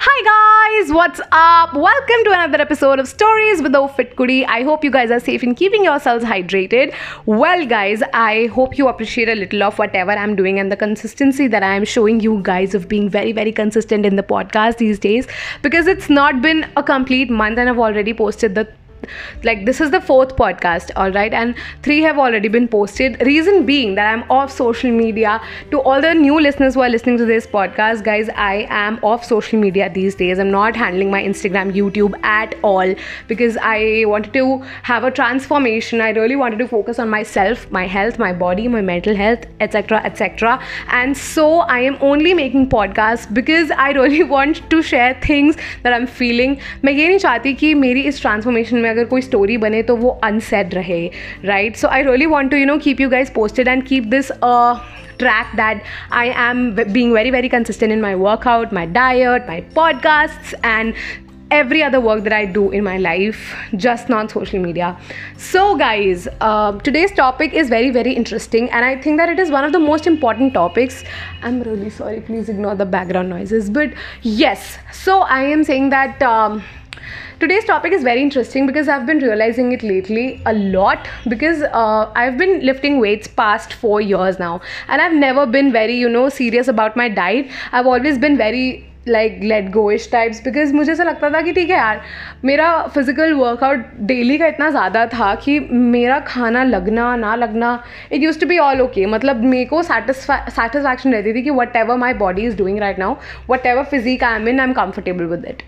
Hi guys, what's up? Welcome to another episode of Stories with O Fit Kudi. I hope you guys are safe in keeping yourselves hydrated. Well, guys, I hope you appreciate a little of whatever I'm doing and the consistency that I am showing you guys of being very, very consistent in the podcast these days because it's not been a complete month and I've already posted the like this is the fourth podcast all right and three have already been posted reason being that i'm off social media to all the new listeners who are listening to this podcast guys i am off social media these days i'm not handling my instagram youtube at all because i wanted to have a transformation i really wanted to focus on myself my health my body my mental health etc etc and so i am only making podcasts because i really want to share things that i'm feeling मैं ये नहीं चाहती कि मेरी इस transformation में अगर कोई स्टोरी बने तो वो अनसेड रहे right so I really want to you know keep you guys posted and keep this that I am being very, very consistent in my workout, my diet, my podcasts, and every other work that I do in my life, just not social media. So, guys, uh, today's topic is very, very interesting, and I think that it is one of the most important topics. I'm really sorry, please ignore the background noises. But yes, so I am saying that. Um, Today's topic is very interesting because I've been realizing it lately a lot because uh, I've been lifting weights past four years now and I've never been very, you know, serious about my diet. I've always been very like let goish types because मुझे ऐसा लगता था कि ठीक है यार मेरा physical workout daily का इतना ज़्यादा था कि मेरा खाना लगना ना लगना it use to be all okay मतलब मेरे को सेटिस्फैक्शन रहती थी कि whatever my body is doing right now whatever physique I am in I am comfortable with it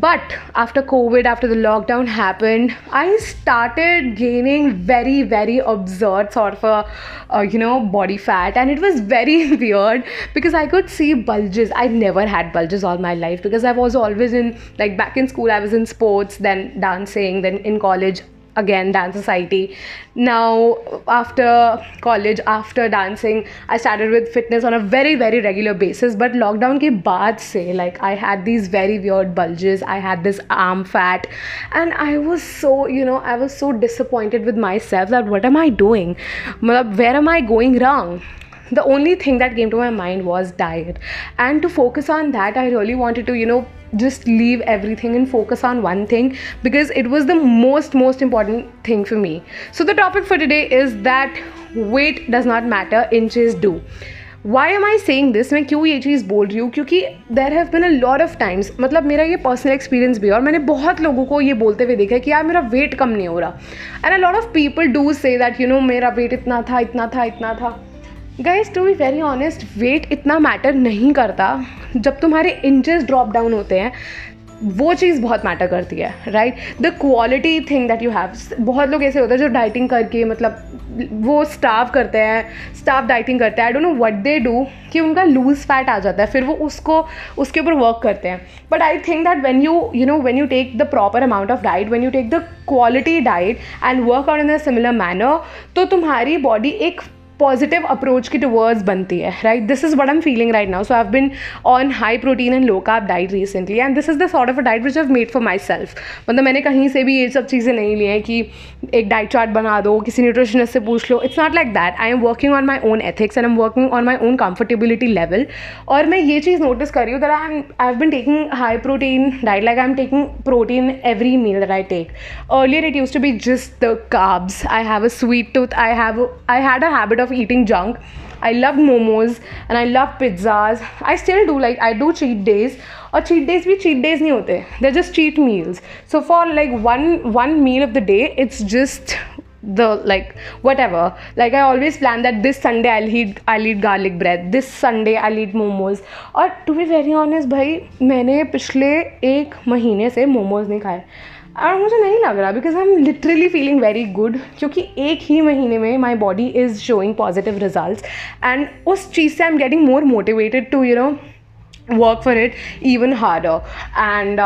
but after covid after the lockdown happened i started gaining very very absurd sort of a, you know body fat. And it was very weird because i could see bulges. I never had bulges all my life because i was always in like back in school i was in sports then dancing then in college again dance society. Now after college after dancing i started with fitness on a very very regular basis. But lockdown ke baad se like i had these very weird bulges. I had this arm fat. And i was so you know i was so disappointed with myself that what am i doing? Where am i going wrong? The only thing that came to my mind was diet. And to focus on that i really wanted to you know just leave everything and focus on one thing because it was the most most important thing for me so the topic for today is that weight does not matter inches do why am I saying this मैं क्यों ये चीज़ बोल रही हूँ क्योंकि there have been a lot of times मतलब मेरा ये पर्सनल एक्सपीरियंस भी है और मैंने बहुत लोगों को ये बोलते हुए देखा है कि यार मेरा वेट कम नहीं हो रहा and a lot of people do say that you know मेरा वेट इतना था इतना था इतना था guys to be very honest weight इतना मैटर नहीं करता। जब तुम्हारे इंचेस ड्रॉप डाउन होते हैं, वो चीज़ बहुत मैटर करती है right the quality thing that you have बहुत लोग ऐसे होते हैं जो डाइटिंग करके मतलब वो स्टाफ करते हैं स्टाफ डाइटिंग करते हैं। I don't know what they do कि उनका लूज फैट आ जाता है, फिर वो उसको, उसके ऊपर वर्क करते हैं। But I think that when you you know when you take the proper amount of diet when you take the quality diet and work out in a similar manner तो तुम्हारी बॉडी एक positive approach की towards बनती है right this is what am feeling right now so have been on high protein and low carb diet recently and this is the sort of a diet which have made for myself मतलब मैंने कहीं से भी ये सब चीज़ें नहीं ली हैं कि एक डाइट चार्ट बना दो, किसी न्यूट्रिशनिस्ट से पूछ लो। It's not like that I am working on my own ethics and am working on my own comfortability level और मैं ये चीज़ नोटिस कर रही हूँ that I am I have been taking high protein diet like I am taking protein every meal that I take earlier it use to be just the carbs I have a sweet tooth I have I had a habit of eating junk. I love momos and i love pizzas. I still do, like, i do cheat days. और cheat days भी cheat days नहीं होते. There just cheat meals so for like one one meal of the day it's just the like whatever like I always plan that this Sunday I lead I lead garlic bread this Sunday I lead momos और to be very honest भाई, मैंने पिछले एक महीने से मोमोज नहीं खाए. और मुझे नहीं लग रहा because I am literally feeling very good क्योंकि एक ही महीने में my body is showing positive result and उस चीज़ से I am getting more motivated to you know work for it even harder and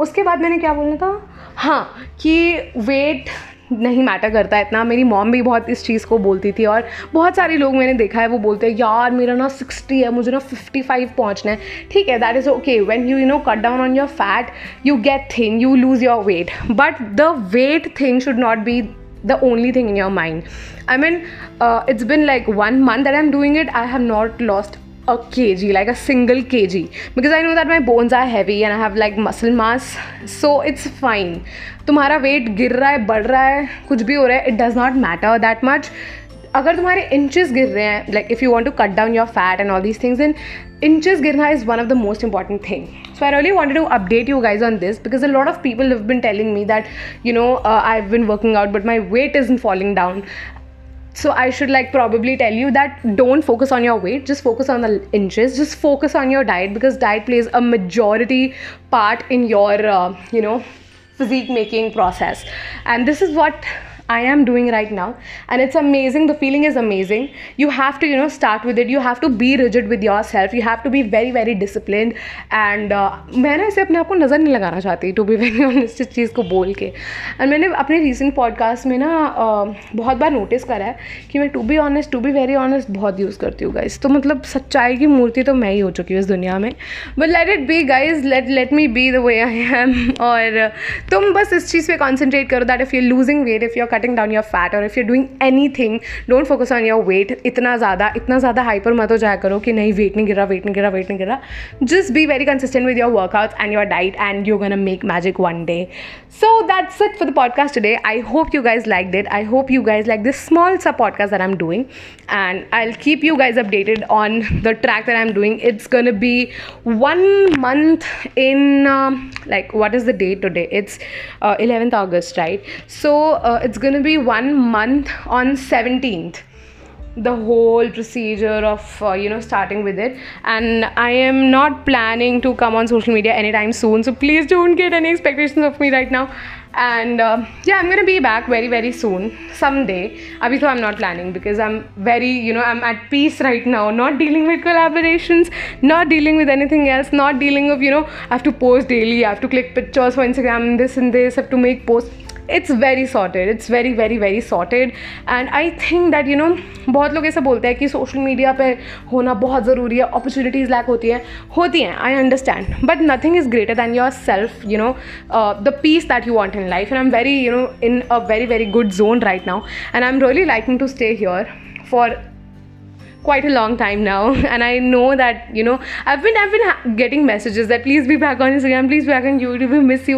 उसके बाद मैंने क्या बोलना था? हाँ कि वेट नहीं मैटर करता इतना। मेरी मॉम भी बहुत इस चीज़ को बोलती थी और बहुत सारे लोग मैंने देखा है वो बोलते हैं यार मेरा ना सिक्सटी है मुझे ना फिफ्टी फाइव पहुँचना है। ठीक है that is okay when you you know cut down on your fat you get thing you lose your weight but the weight thing should not be the only thing in your mind. I mean uh, it's been like one month that i'm doing it. I have not lost a kg, like a single kg, because I know that my bones are heavy and I have like muscle mass, so it's fine. तुम्हारा weight गिर रहा है बढ़ रहा है कुछ भी हो रहा है it does not matter that much अगर तुम्हारे इंचेस गिर रहे हैं like if you want to cut down your fat and all these things in inches girna is one of the most important thing so i really wanted to update you guys on this because a lot of people have been telling me that you know uh, i've been working out but my weight isn't falling down so i should like probably tell you that don't focus on your weight just focus on the inches just focus on your diet because diet plays a majority part in your uh, you know physique making process. And this is what I am doing right now. And it's amazing. The feeling is amazing. You have to you know start with it. You have to be rigid with yourself. You have to be very very disciplined. And uh, मैं ना इसे अपने आप को नज़र नहीं लगाना चाहती टू बी वेरी ऑनेस्ट इस चीज़ को बोल के। एंड मैंने अपने रिसेंट पॉडकास्ट में ना uh, बहुत बार नोटिस करा है कि मैं to be honest to be very honest बहुत यूज़ करती हूँ गाइज़ तो मतलब सच्चाई की मूर्ति तो मैं ही हो चुकी हूँ इस दुनिया में। But let it be guys let let me be the way I am और तुम बस इस चीज़ पे कॉन्सेंट्रेट करो that if you losing weight if you cutting down your fat और if you doing anything don't focus on your weight इतना ज़्यादा इतना ज़्यादा हाइपर मत हो जाया करो कि नहीं वेट नहीं गिरा वेट नहीं गिरा वेट नहीं गिरा just be very consistent with your workouts and your diet and you gonna make magic one day so that's it for the podcast today i hope you guys liked it i hope you guys like this small sub podcast that i'm doing and i'll keep you guys updated on the track that i'm doing it's gonna be one month in um, like what is the date today it's uh, 11th august right so uh, it's gonna be one month on 17th the whole procedure of uh, you know starting with it. And i am not planning to come on social media anytime soon. So please don't get any expectations of me right now. And uh, yeah i'm gonna be back very very soon. Someday. Abhi i'm not planning because i'm very you know i'm at peace right now. Not dealing with collaborations not dealing with anything else not dealing with you know i have to post daily i have to click pictures for instagram this and this I have to make posts it's very sorted it's very very very sorted and I think that you know बहुत लोग ऐसा बोलते हैं कि social media पे होना बहुत ज़रूरी है अपॉर्चुनिटीज़ लैक होती हैं होती हैं I understand but nothing is greater than yourself you know the peace that you want in life and I am very you know in a very very good zone right now and I am really liking to stay here for quite a long time now and i know that you know i've been i've been getting messages that please be back on instagram please be back on youtube we miss you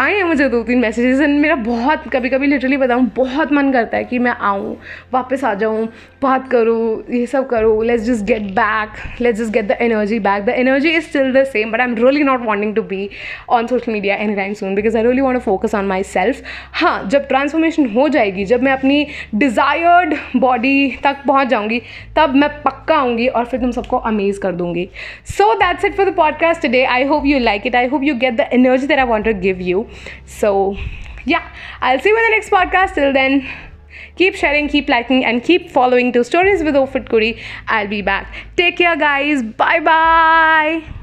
आए हैं मुझे दो तीन messages and मेरा बहुत कभी कभी literally बताऊँ, बहुत मन करता है कि मैं आऊँ, वापस आ जाऊँ, बात करूँ, ये सब करूँ let's just get back let's just get the energy back the energy is still the same but I am really not wanting to be on social media any time soon because I really want focus on myself हाँ जब transformation हो जाएगी, जब मैं अपनी desired body तक पहुँच जाऊँगी, तब मैं पक्का आऊँगी और फिर तुम सबको अमेज कर दूँगी. So that's it for the podcast today I hope you like it I hope you get the energy that I want to give you. So, yeah, I'll see you in the next podcast. Till then, keep sharing, keep liking, and keep following to Stories with Ofit Kuri. I'll be back. Take care, guys. Bye bye.